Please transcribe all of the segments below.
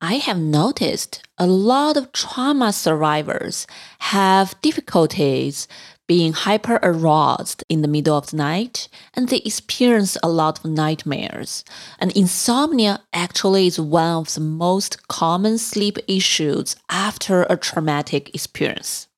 I have noticed a lot of trauma survivors have difficulties being hyper aroused in the middle of the night and they experience a lot of nightmares. And insomnia actually is one of the most common sleep issues after a traumatic experience.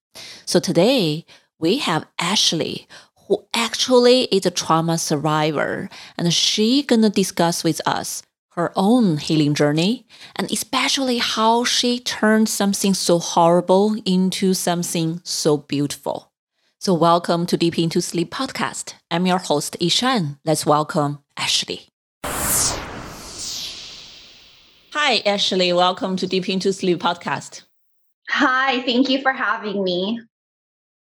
So today we have Ashley who actually is a trauma survivor and she gonna discuss with us her own healing journey, and especially how she turned something so horrible into something so beautiful. So, welcome to Deep Into Sleep podcast. I'm your host, Yishan. Let's welcome Ashley. Hi, Ashley. Welcome to Deep Into Sleep podcast. Hi, thank you for having me.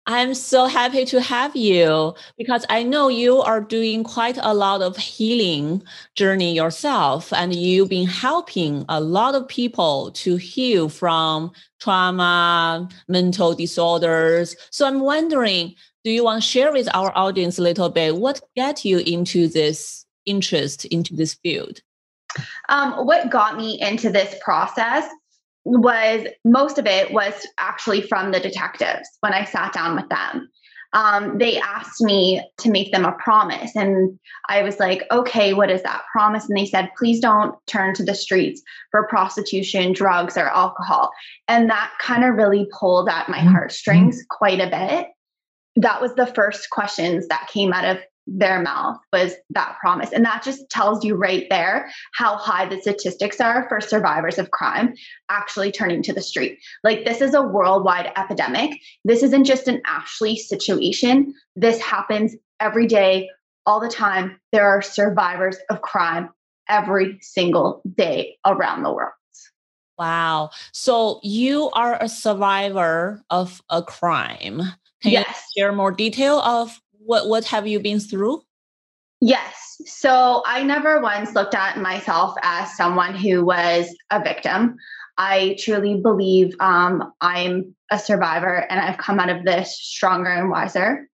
I'm so happy to have you because I know you are doing quite a lot of healing journey yourself and you've been helping a lot of people to heal from trauma, mental disorders. So I'm wondering, do you want to share with our audience a little bit what got you into this interest into this field? Um, what got me into this process was most of it was actually from the detectives when I sat down with them. Um, they asked me to make them a promise. And I was like, okay, what is that promise? And they said, please don't turn to the streets for prostitution, drugs, or alcohol. And that kind of really pulled at my mm-hmm. heartstrings quite a bit. That was the first questions that came out of their mouth was that promise. And that just tells you right there how high the statistics are for survivors of crime actually turning to the street. Like, this is a worldwide epidemic. This isn't just an Ashley situation. This happens every day, all the time. There are survivors of crime every single day around the world. Wow. So you are a survivor of a crime. Can yes. you share more detail of what what have you been through? Yes. So I never once looked at myself as someone who was a victim. I truly believe um, I'm a survivor and I've come out of this stronger and wiser.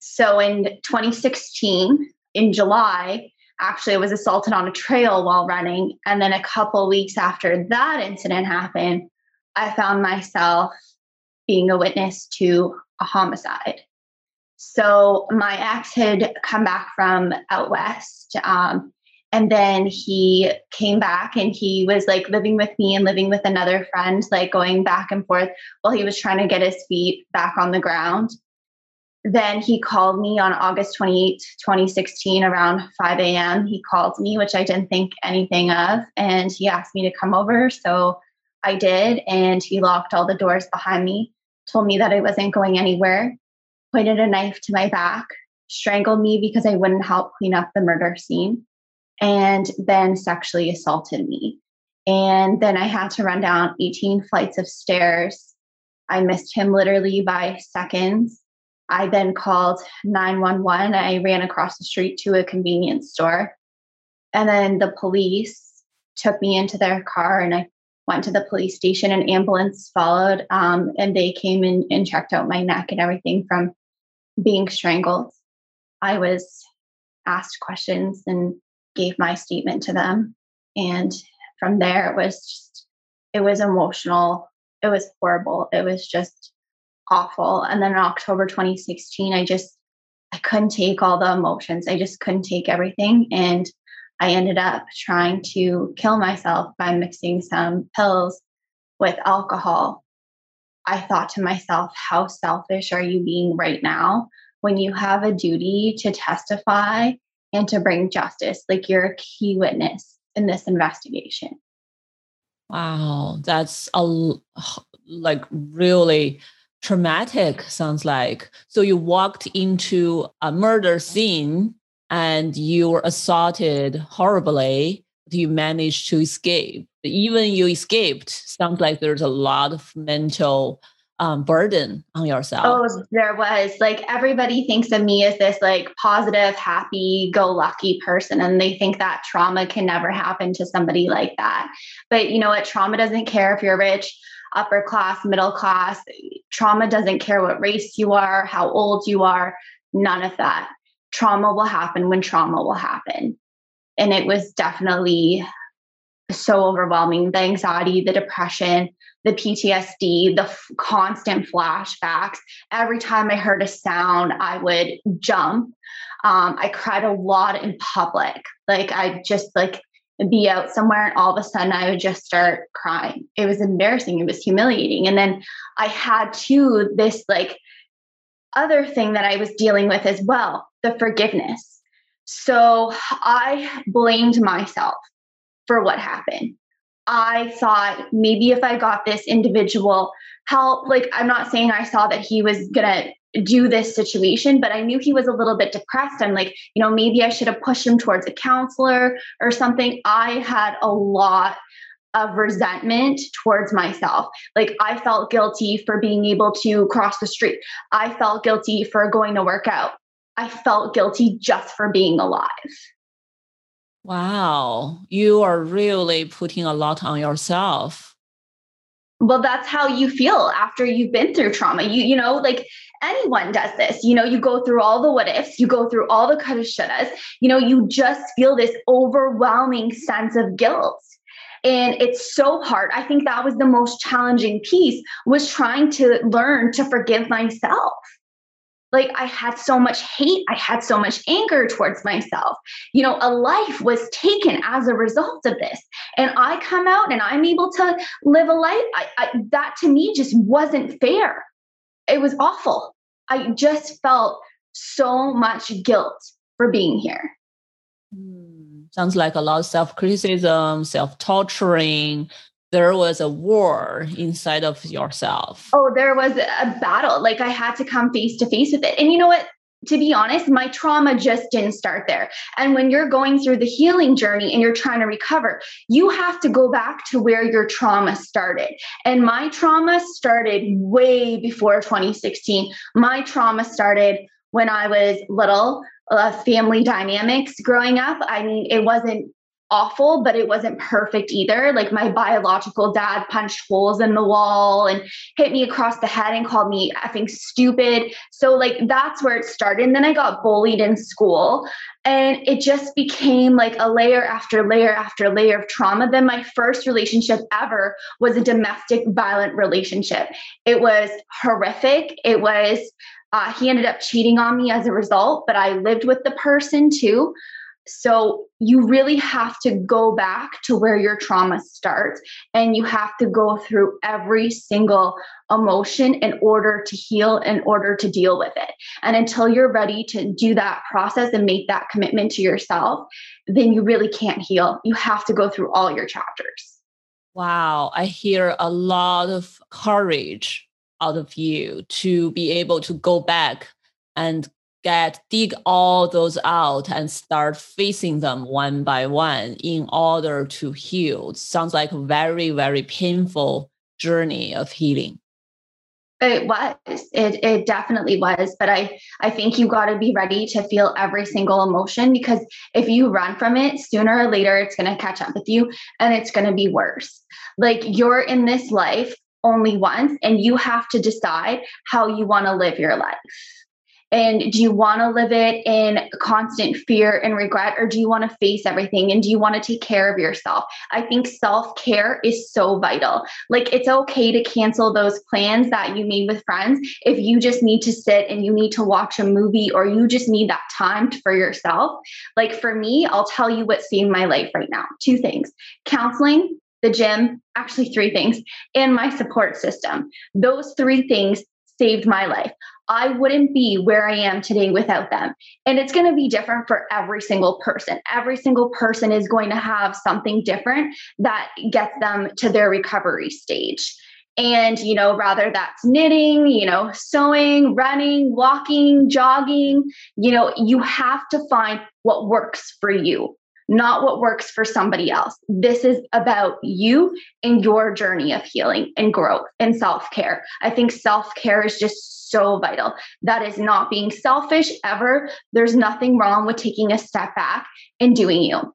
So in 2016, in July, actually I was assaulted on a trail while running. And then a couple weeks after that incident happened, I found myself being a witness to a homicide. So my ex had come back from out west. Um, and then he came back and he was like living with me and living with another friend, like going back and forth while he was trying to get his feet back on the ground. Then he called me on August 28, 2016, around 5 a.m. He called me, which I didn't think anything of, and he asked me to come over. So I did, and he locked all the doors behind me, told me that I wasn't going anywhere pointed a knife to my back, strangled me because I wouldn't help clean up the murder scene, and then sexually assaulted me. And then I had to run down 18 flights of stairs. I missed him literally by seconds. I then called 911. I ran across the street to a convenience store. And then the police took me into their car and I went to the police station. An ambulance followed um, and they came in and checked out my neck and everything from being strangled. I was asked questions and gave my statement to them. And from there, it was just, it was emotional. It was horrible. It was just awful. And then in October 2016, I just, I couldn't take all the emotions. I just couldn't take everything. And I ended up trying to kill myself by mixing some pills with alcohol I thought to myself, how selfish are you being right now when you have a duty to testify and to bring justice? Like you're a key witness in this investigation. Wow, that's a like really traumatic sounds like. So you walked into a murder scene and you were assaulted horribly you managed to escape even you escaped sounds like there's a lot of mental um, burden on yourself? Oh, there was. Like everybody thinks of me as this like positive, happy, go lucky person. And they think that trauma can never happen to somebody like that. But you know what? Trauma doesn't care if you're rich, upper class, middle class. Trauma doesn't care what race you are, how old you are, none of that. Trauma will happen when trauma will happen. And it was definitely so overwhelming the anxiety, the depression, the PTSD, the f- constant flashbacks. Every time I heard a sound, I would jump. Um, I cried a lot in public. Like I just like be out somewhere and all of a sudden I would just start crying. It was embarrassing. It was humiliating. And then I had to this like other thing that I was dealing with as well, the forgiveness. So I blamed myself for what happened. I thought maybe if I got this individual help, like I'm not saying I saw that he was gonna do this situation, but I knew he was a little bit depressed. I'm like, you know, maybe I should have pushed him towards a counselor or something. I had a lot of resentment towards myself. Like I felt guilty for being able to cross the street. I felt guilty for going to work out. I felt guilty just for being alive. Wow, you are really putting a lot on yourself. Well, that's how you feel after you've been through trauma. You, you know, like anyone does this. You know, you go through all the what ifs, you go through all the coulda, shouldas. You know, you just feel this overwhelming sense of guilt and it's so hard i think that was the most challenging piece was trying to learn to forgive myself like I had so much hate, I had so much anger towards myself. You know, a life was taken as a result of this. And I come out and I'm able to live a life. I, I, that to me just wasn't fair. It was awful. I just felt so much guilt for being here. Hmm, sounds like a lot of self criticism, self torturing, there was a war inside of yourself. Oh, there was a battle. Like I had to come face to face with it. And you know what? To be honest, my trauma just didn't start there. And when you're going through the healing journey and you're trying to recover, you have to go back to where your trauma started. And my trauma started way before 2016. My trauma started when I was little. Uh, family dynamics growing up. I mean, it wasn't awful, but it wasn't perfect either. Like my biological dad punched holes in the wall and hit me across the head and called me effing stupid. So, like, that's where it started. And then I got bullied in school. And it just became like a layer after layer after layer of trauma. Then my first relationship ever was a domestic violent relationship. It was horrific. It was, uh, he ended up cheating on me as a result, but I lived with the person too. So you really have to go back to where your trauma starts and you have to go through every single emotion in order to heal, in order to deal with it. And until you're ready to do that process and make that commitment to yourself, then you really can't heal. You have to go through all your chapters. Wow, I hear a lot of courage out of you to be able to go back and get dig all those out and start facing them one by one in order to heal. Sounds like a very, very painful journey of healing. It was. It it definitely was. But I I think you got to be ready to feel every single emotion because if you run from it, sooner or later it's going to catch up with you and it's going to be worse. Like you're in this life only once and you have to decide how you want to live your life. And do you want to live it in constant fear and regret, or do you want to face everything? And do you want to take care of yourself? I think self care is so vital. Like, it's okay to cancel those plans that you made with friends if you just need to sit and you need to watch a movie or you just need that time for yourself. Like, for me, I'll tell you what saved my life right now two things counseling, the gym, actually, three things, and my support system. Those three things saved my life. I wouldn't be where I am today without them. And it's going to be different for every single person. Every single person is going to have something different that gets them to their recovery stage. And, you know, rather that's knitting, you know, sewing, running, walking, jogging, you know, you have to find what works for you not what works for somebody else. This is about you and your journey of healing and growth and self care. I think self care is just so vital. That is not being selfish ever. There's nothing wrong with taking a step back and doing you.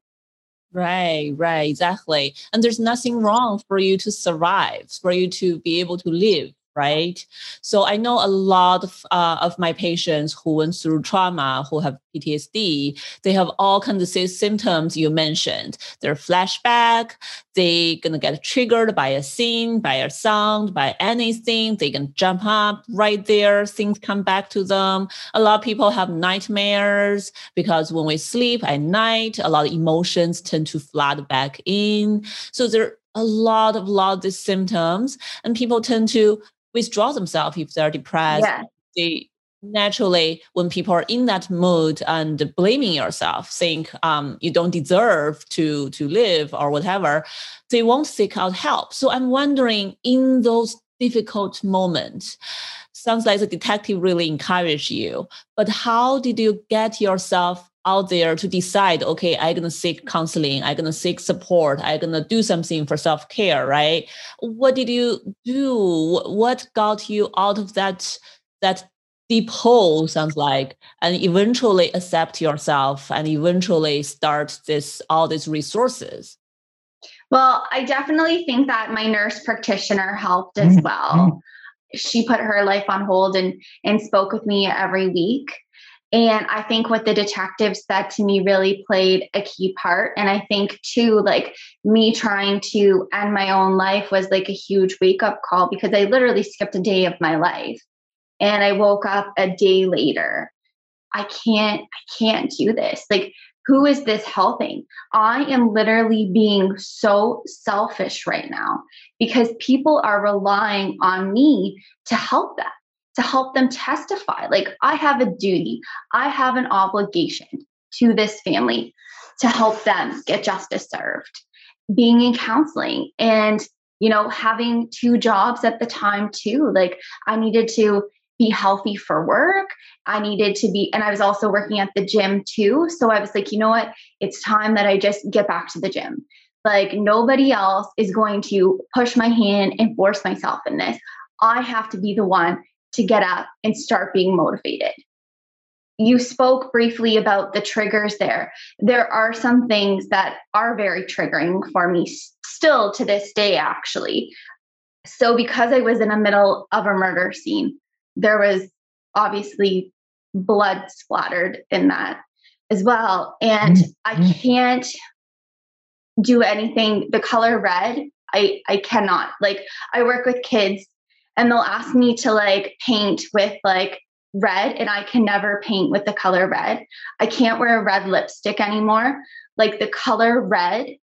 Right, right, exactly. And there's nothing wrong for you to survive, for you to be able to live right? So I know a lot of, uh, of my patients who went through trauma, who have PTSD, they have all kinds of symptoms you mentioned. They're flashback, they're gonna get triggered by a scene, by a sound, by anything. They can jump up right there, things come back to them. A lot of people have nightmares because when we sleep at night, a lot of emotions tend to flood back in. So there are a lot of lot of these symptoms and people tend to withdraw themselves if they're depressed. Yeah. They naturally, when people are in that mood and blaming yourself, think um, you don't deserve to to live or whatever, they won't seek out help. So I'm wondering, in those difficult moments, sounds like the detective really encouraged you, but how did you get yourself out there to decide, okay, I'm gonna seek counseling, I'm gonna seek support, I'm gonna do something for self-care, right? What did you do? What got you out of that that deep hole sounds like and eventually accept yourself and eventually start this all these resources well i definitely think that my nurse practitioner helped as mm-hmm. well she put her life on hold and and spoke with me every week and I think what the detective said to me really played a key part. And I think, too, like me trying to end my own life was like a huge wake up call because I literally skipped a day of my life. And I woke up a day later. I can't, I can't do this. Like, who is this helping? I am literally being so selfish right now because people are relying on me to help them to help them testify. Like, I have a duty, I have an obligation to this family to help them get justice served. Being in counseling and, you know, having two jobs at the time, too. Like, I needed to be healthy for work. I needed to be, and I was also working at the gym too. So I was like, you know what? It's time that I just get back to the gym. Like, nobody else is going to push my hand and force myself in this. I have to be the one to get up and start being motivated. You spoke briefly about the triggers there. There are some things that are very triggering for me still to this day, actually. So, because I was in the middle of a murder scene, there was obviously blood splattered in that as well. And mm-hmm. I can't do anything. The color red, I, I cannot. Like, I work with kids and they'll ask me to like paint with like red and I can never paint with the color red. I can't wear a red lipstick anymore. Like the color red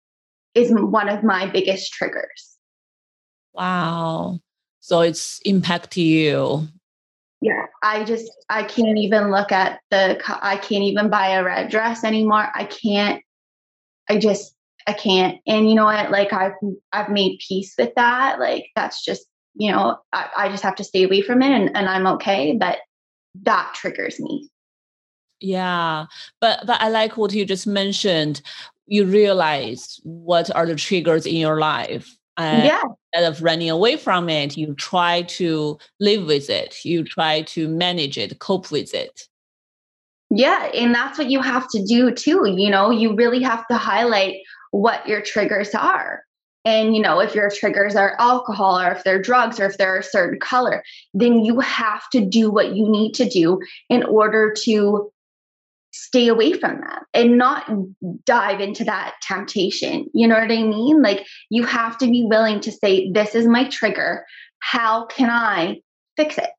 is one of my biggest triggers. Wow. So it's impact you. Yeah, I just I can't even look at the I can't even buy a red dress anymore. I can't I just I can't. And you know what? Like I've I've made peace with that. Like that's just you know, I, I just have to stay away from it and, and I'm okay. But that triggers me. Yeah. But but I like what you just mentioned. You realize what are the triggers in your life. And yeah. instead of running away from it, you try to live with it. You try to manage it, cope with it. Yeah, and that's what you have to do too. You know, you really have to highlight what your triggers are. And, you know, if your triggers are alcohol or if they're drugs or if they're a certain color, then you have to do what you need to do in order to stay away from that and not dive into that temptation. You know what I mean? Like you have to be willing to say, this is my trigger. How can I fix it?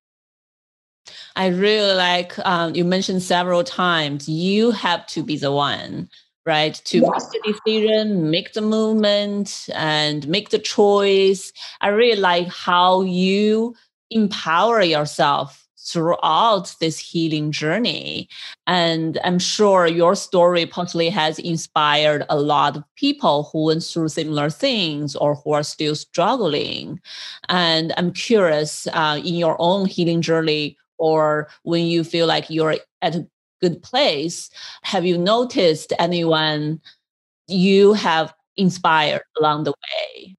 I really like um, you mentioned several times you have to be the one right? To make the decision, make the movement, and make the choice. I really like how you empower yourself throughout this healing journey. And I'm sure your story possibly has inspired a lot of people who went through similar things or who are still struggling. And I'm curious uh, in your own healing journey or when you feel like you're at a good place. Have you noticed anyone you have inspired along the way?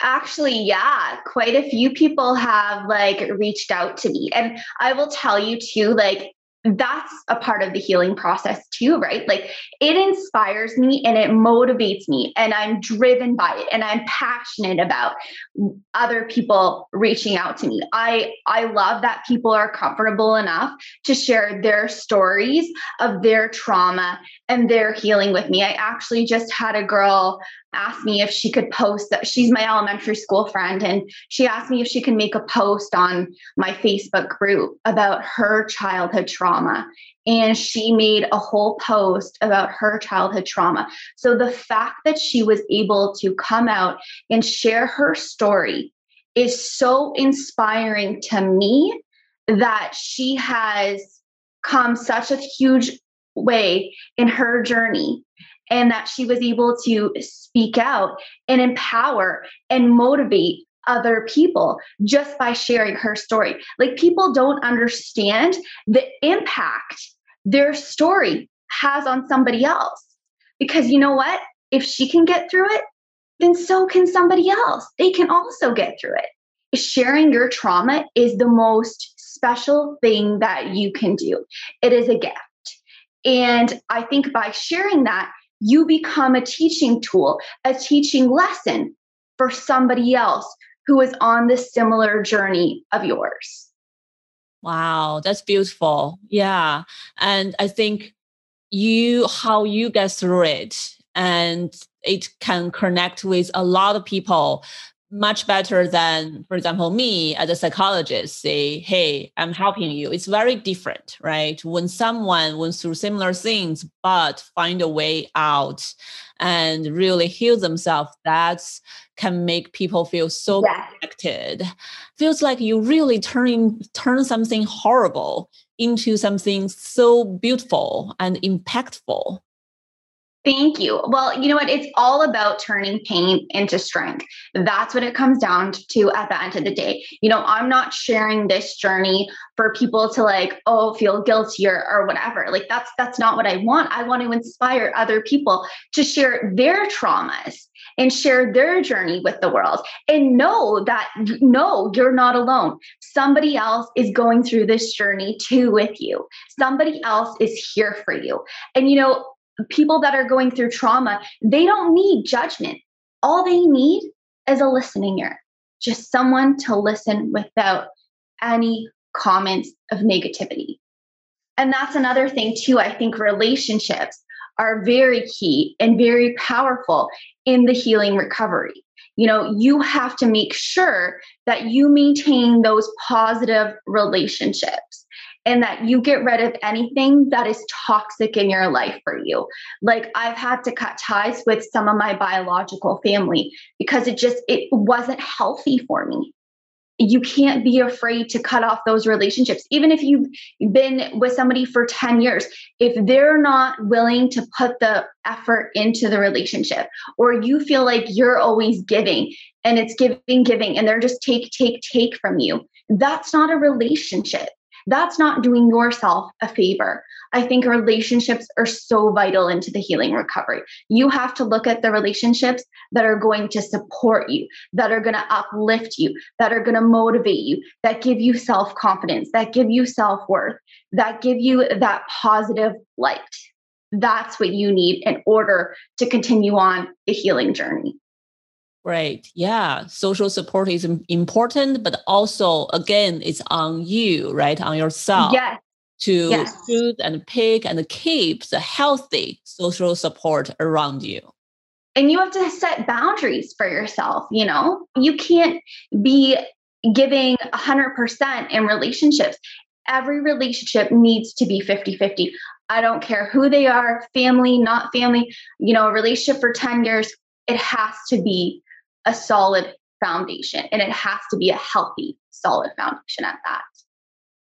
Actually, yeah, quite a few people have like reached out to me. And I will tell you too, like that's a part of the healing process too, right? Like it inspires me and it motivates me, and I'm driven by it, and I'm passionate about other people reaching out to me. I I love that people are comfortable enough to share their stories of their trauma and their healing with me. I actually just had a girl asked me if she could post that she's my elementary school friend and she asked me if she can make a post on my Facebook group about her childhood trauma and she made a whole post about her childhood trauma. So the fact that she was able to come out and share her story is so inspiring to me that she has come such a huge way in her journey and that she was able to speak out and empower and motivate other people just by sharing her story. Like people don't understand the impact their story has on somebody else. Because you know what? If she can get through it, then so can somebody else. They can also get through it. Sharing your trauma is the most special thing that you can do. It is a gift. And I think by sharing that, you become a teaching tool, a teaching lesson for somebody else who is on this similar journey of yours. Wow, that's beautiful. Yeah. And I think you, how you get through it, and it can connect with a lot of people much better than, for example, me as a psychologist say, hey, I'm helping you. It's very different, right? When someone went through similar things, but find a way out and really heal themselves, that can make people feel so yeah. connected. Feels like you really turn turn something horrible into something so beautiful and impactful. Thank you. Well, you know what? It's all about turning pain into strength. That's what it comes down to at the end of the day. You know, I'm not sharing this journey for people to like, oh, feel guilty or, or whatever. Like that's that's not what I want. I want to inspire other people to share their traumas and share their journey with the world and know that no, you're not alone. Somebody else is going through this journey too with you. Somebody else is here for you. And you know, people that are going through trauma, they don't need judgment. All they need is a listening ear, just someone to listen without any comments of negativity. And that's another thing, too. I think relationships are very key and very powerful in the healing recovery. You know, you have to make sure that you maintain those positive relationships and that you get rid of anything that is toxic in your life for you. Like I've had to cut ties with some of my biological family because it just it wasn't healthy for me. You can't be afraid to cut off those relationships. Even if you've been with somebody for 10 years, if they're not willing to put the effort into the relationship, or you feel like you're always giving and it's giving, giving, and they're just take, take, take from you, that's not a relationship that's not doing yourself a favor. I think relationships are so vital into the healing recovery. You have to look at the relationships that are going to support you, that are going to uplift you, that are going to motivate you, that give you self confidence, that give you self worth, that give you that positive light. That's what you need in order to continue on the healing journey. Right. Yeah. Social support is important, but also, again, it's on you, right? On yourself. Yes. To yes. choose and pick and keep the healthy social support around you. And you have to set boundaries for yourself. You know, you can't be giving 100% in relationships. Every relationship needs to be 50 50. I don't care who they are, family, not family, you know, a relationship for 10 years, it has to be a solid foundation and it has to be a healthy, solid foundation at that.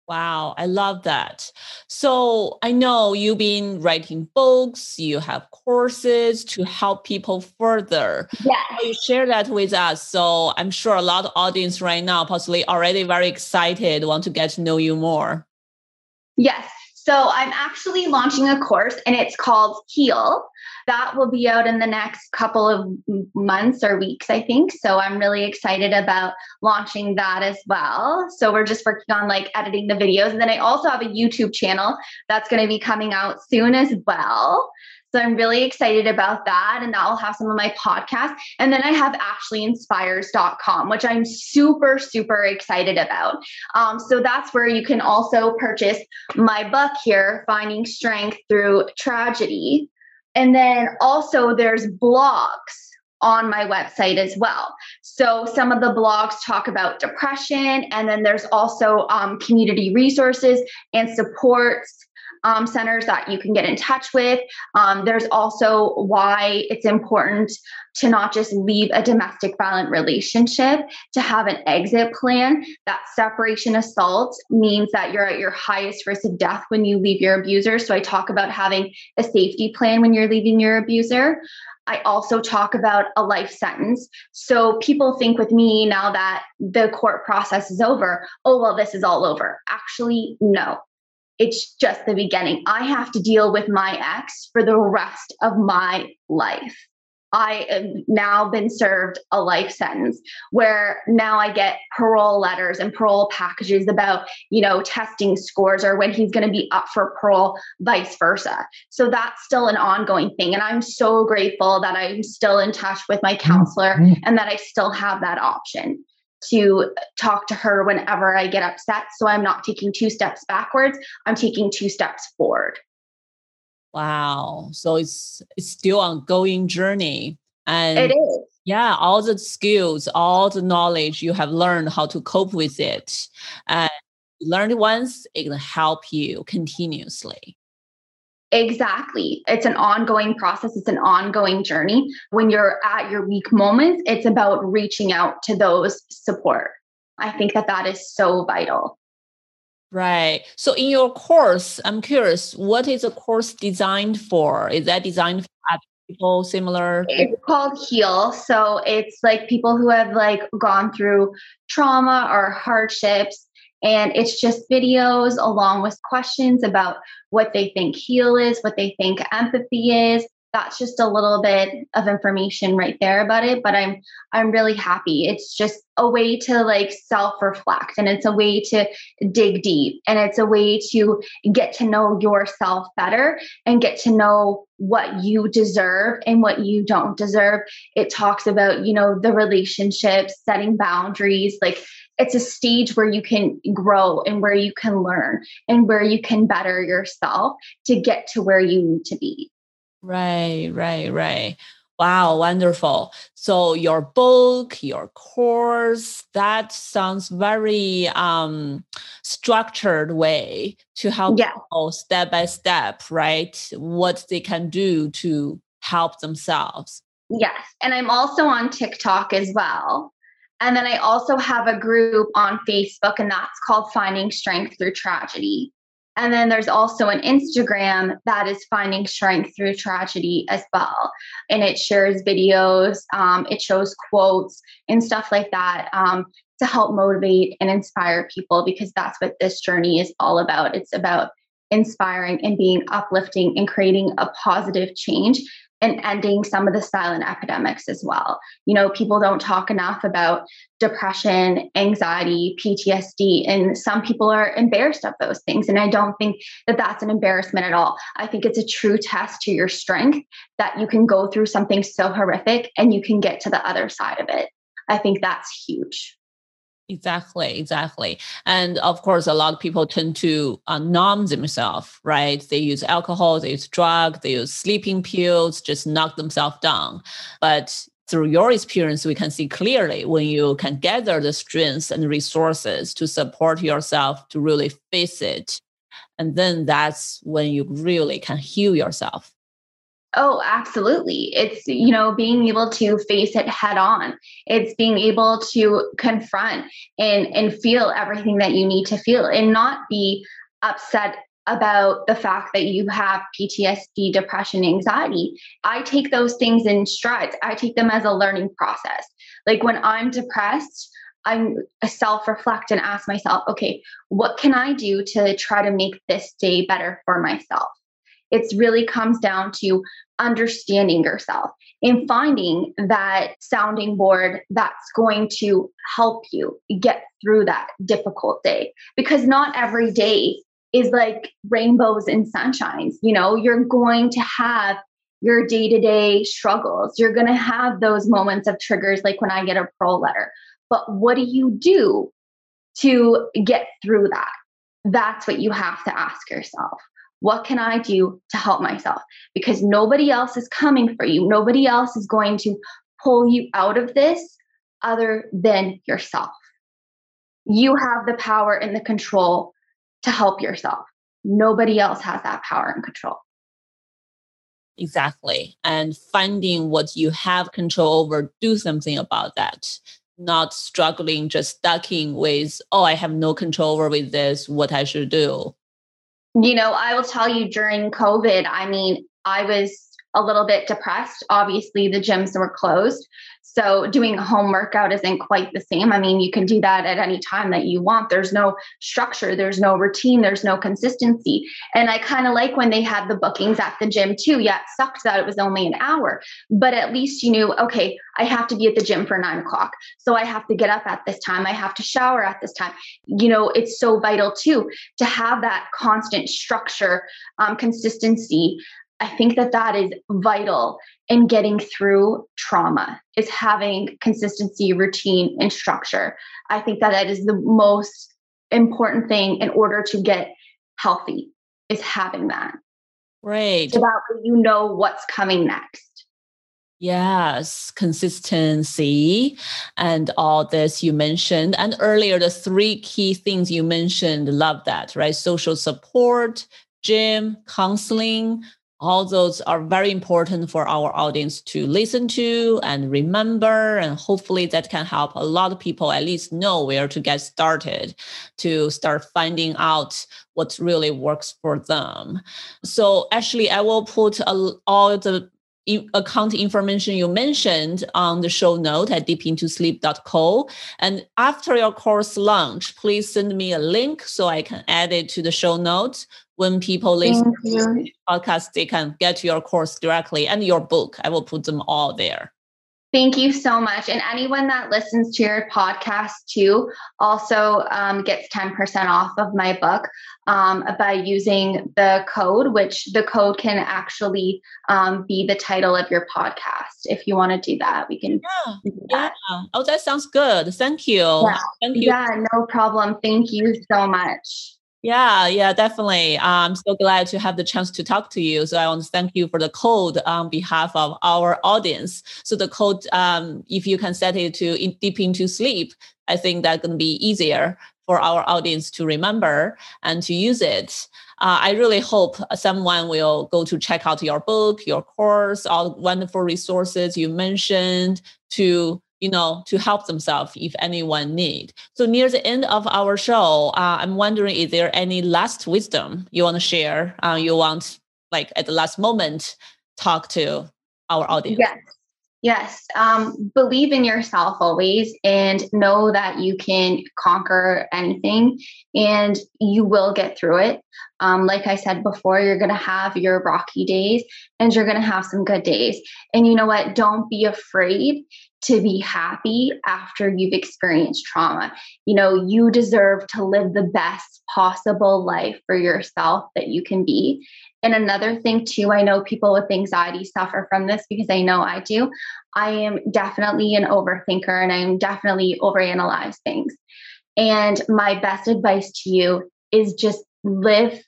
Wow, I love that. So I know you've been writing books, you have courses to help people further. Yeah. You share that with us. So I'm sure a lot of audience right now possibly already very excited, want to get to know you more. Yes. So I'm actually launching a course and it's called Heal. That will be out in the next couple of months or weeks, I think. So I'm really excited about launching that as well. So we're just working on like editing the videos. And then I also have a YouTube channel that's going to be coming out soon as well. So I'm really excited about that. And that will have some of my podcasts. And then I have ashleyinspires.com, which I'm super, super excited about. Um, so that's where you can also purchase my book here, Finding Strength Through Tragedy. And then also there's blogs on my website as well. So some of the blogs talk about depression, and then there's also um, community resources and supports um, centers that you can get in touch with. Um, there's also why it's important to not just leave a domestic violent relationship, to have an exit plan. That separation assault means that you're at your highest risk of death when you leave your abuser. So I talk about having a safety plan when you're leaving your abuser. I also talk about a life sentence. So people think with me now that the court process is over, oh, well, this is all over. Actually, no it's just the beginning. I have to deal with my ex for the rest of my life. I have now been served a life sentence where now I get parole letters and parole packages about, you know, testing scores or when he's going to be up for parole, vice versa. So that's still an ongoing thing. And I'm so grateful that I'm still in touch with my counselor mm-hmm. and that I still have that option to talk to her whenever I get upset. So I'm not taking two steps backwards, I'm taking two steps forward. Wow. So it's it's still ongoing journey. And it is. Yeah, all the skills, all the knowledge you have learned how to cope with it. And learned once, it can help you continuously. Exactly. It's an ongoing process, it's an ongoing journey. When you're at your weak moments, it's about reaching out to those support. I think that that is so vital. Right. So in your course, I'm curious, what is the course designed for? Is that designed for people similar? It's called Heal. So it's like people who have like gone through trauma or hardships and it's just videos along with questions about what they think heal is, what they think empathy is. That's just a little bit of information right there about it, but I'm I'm really happy. It's just a way to like self-reflect and it's a way to dig deep and it's a way to get to know yourself better and get to know what you deserve and what you don't deserve. It talks about, you know, the relationships, setting boundaries, like it's a stage where you can grow and where you can learn and where you can better yourself to get to where you need to be. Right, right, right. Wow, wonderful. So your book, your course, that sounds very um structured way to help yeah. people step by step, right? What they can do to help themselves. Yes. And I'm also on TikTok as well. And then I also have a group on Facebook, and that's called Finding Strength Through Tragedy. And then there's also an Instagram that is Finding Strength Through Tragedy as well. And it shares videos, um, it shows quotes and stuff like that um, to help motivate and inspire people because that's what this journey is all about. It's about inspiring and being uplifting and creating a positive change and ending some of the silent epidemics as well. You know, people don't talk enough about depression, anxiety, PTSD, and some people are embarrassed of those things. And I don't think that that's an embarrassment at all. I think it's a true test to your strength that you can go through something so horrific and you can get to the other side of it. I think that's huge. Exactly, exactly. And of course, a lot of people tend to uh, numb themselves, right? They use alcohol, they use drug, they use sleeping pills, just knock themselves down. But through your experience, we can see clearly when you can gather the strengths and resources to support yourself to really face it. And then that's when you really can heal yourself. Oh, absolutely. It's, you know, being able to face it head on. It's being able to confront and and feel everything that you need to feel and not be upset about the fact that you have PTSD, depression, anxiety. I take those things in strides. I take them as a learning process. Like when I'm depressed, I'm self reflect and ask myself, okay, what can I do to try to make this day better for myself? It really comes down to understanding yourself and finding that sounding board that's going to help you get through that difficult day. Because not every day is like rainbows and sunshines. You know, you're going to have your day to day struggles. You're going to have those moments of triggers, like when I get a pro letter. But what do you do to get through that? That's what you have to ask yourself. What can I do to help myself? Because nobody else is coming for you. Nobody else is going to pull you out of this other than yourself. You have the power and the control to help yourself. Nobody else has that power and control. Exactly. And finding what you have control over, do something about that. Not struggling, just stucking with, oh, I have no control over with this, what I should do. You know, I will tell you during COVID, I mean, I was a little bit depressed. Obviously, the gyms were closed. So doing a home workout isn't quite the same. I mean, you can do that at any time that you want. There's no structure, there's no routine, there's no consistency. And I kind of like when they had the bookings at the gym too. Yeah, it sucked that it was only an hour, but at least you knew, okay, I have to be at the gym for nine o'clock. So I have to get up at this time. I have to shower at this time. You know, it's so vital too to have that constant structure, um, consistency. I think that that is vital in getting through trauma is having consistency, routine, and structure. I think that that is the most important thing in order to get healthy is having that. Right. It's about you know what's coming next. Yes, consistency and all this you mentioned. And earlier, the three key things you mentioned, love that, right? Social support, gym, counseling, all those are very important for our audience to listen to and remember and hopefully that can help a lot of people at least know where to get started to start finding out what really works for them so actually i will put a, all the account information you mentioned on the show note at deepintosleep.co. And after your course launch, please send me a link so I can add it to the show notes when people listen to podcast, they can get your course directly and your book. I will put them all there. Thank you so much. And anyone that listens to your podcast too also um, gets 10% off of my book um, by using the code, which the code can actually um, be the title of your podcast. If you want to do that, we can. Yeah. yeah. Oh, that sounds good. Thank you. Yeah. Thank you. Yeah, no problem. Thank you so much. Yeah, yeah, definitely. I'm so glad to have the chance to talk to you. So I want to thank you for the code on behalf of our audience. So the code, um, if you can set it to in, deep into sleep, I think that's going to be easier for our audience to remember and to use it. Uh, I really hope someone will go to check out your book, your course, all wonderful resources you mentioned to you know, to help themselves if anyone need. So near the end of our show, uh, I'm wondering, is there any last wisdom you want to share? Uh, you want, like at the last moment, talk to our audience? Yes. Yes. Um, believe in yourself always and know that you can conquer anything and you will get through it. Um, like I said before, you're going to have your rocky days and you're going to have some good days. And you know what? Don't be afraid to be happy after you've experienced trauma. You know, you deserve to live the best possible life for yourself that you can be. And another thing, too, I know people with anxiety suffer from this because I know I do. I am definitely an overthinker and I'm definitely overanalyze things. And my best advice to you is just live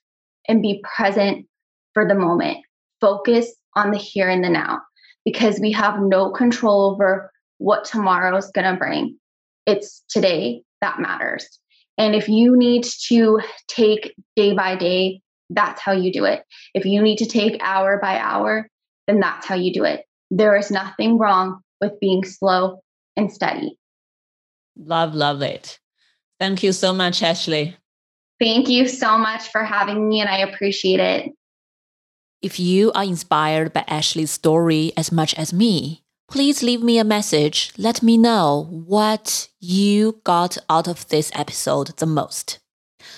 and be present for the moment. Focus on the here and the now because we have no control over what tomorrow's going to bring. It's today that matters. And if you need to take day by day, that's how you do it. If you need to take hour by hour, then that's how you do it. There is nothing wrong with being slow and steady. Love, love it. Thank you so much, Ashley. Thank you so much for having me, and I appreciate it. If you are inspired by Ashley's story as much as me, please leave me a message. Let me know what you got out of this episode the most.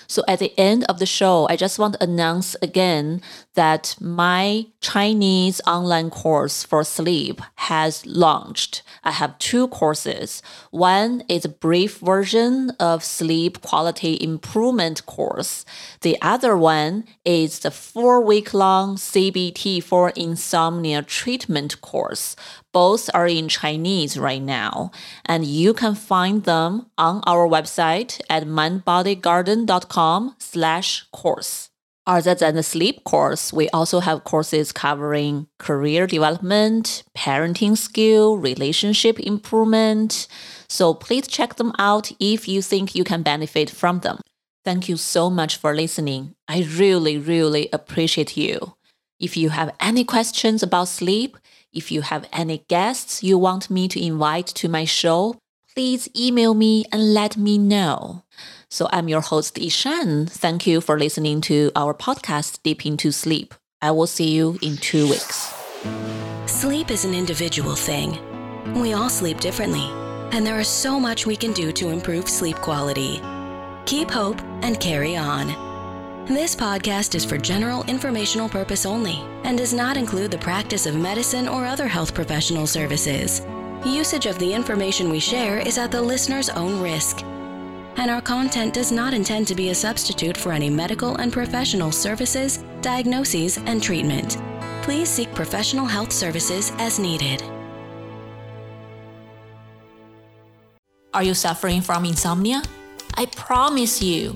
So at the end of the show, I just want to announce again that my Chinese online course for sleep has launched. I have two courses. One is a brief version of sleep quality improvement course. The other one is the four week long CBT for insomnia treatment course. Both are in Chinese right now, and you can find them on our website at mindbodygarden.com slash course. Other than the sleep course, we also have courses covering career development, parenting skill, relationship improvement. So please check them out if you think you can benefit from them. Thank you so much for listening. I really, really appreciate you. If you have any questions about sleep, if you have any guests you want me to invite to my show, please email me and let me know. So I'm your host, Yishan. Thank you for listening to our podcast, Deep into Sleep. I will see you in two weeks. Sleep is an individual thing. We all sleep differently, and there is so much we can do to improve sleep quality. Keep hope and carry on. This podcast is for general informational purpose only and does not include the practice of medicine or other health professional services. Usage of the information we share is at the listener's own risk. And our content does not intend to be a substitute for any medical and professional services, diagnoses, and treatment. Please seek professional health services as needed. Are you suffering from insomnia? I promise you,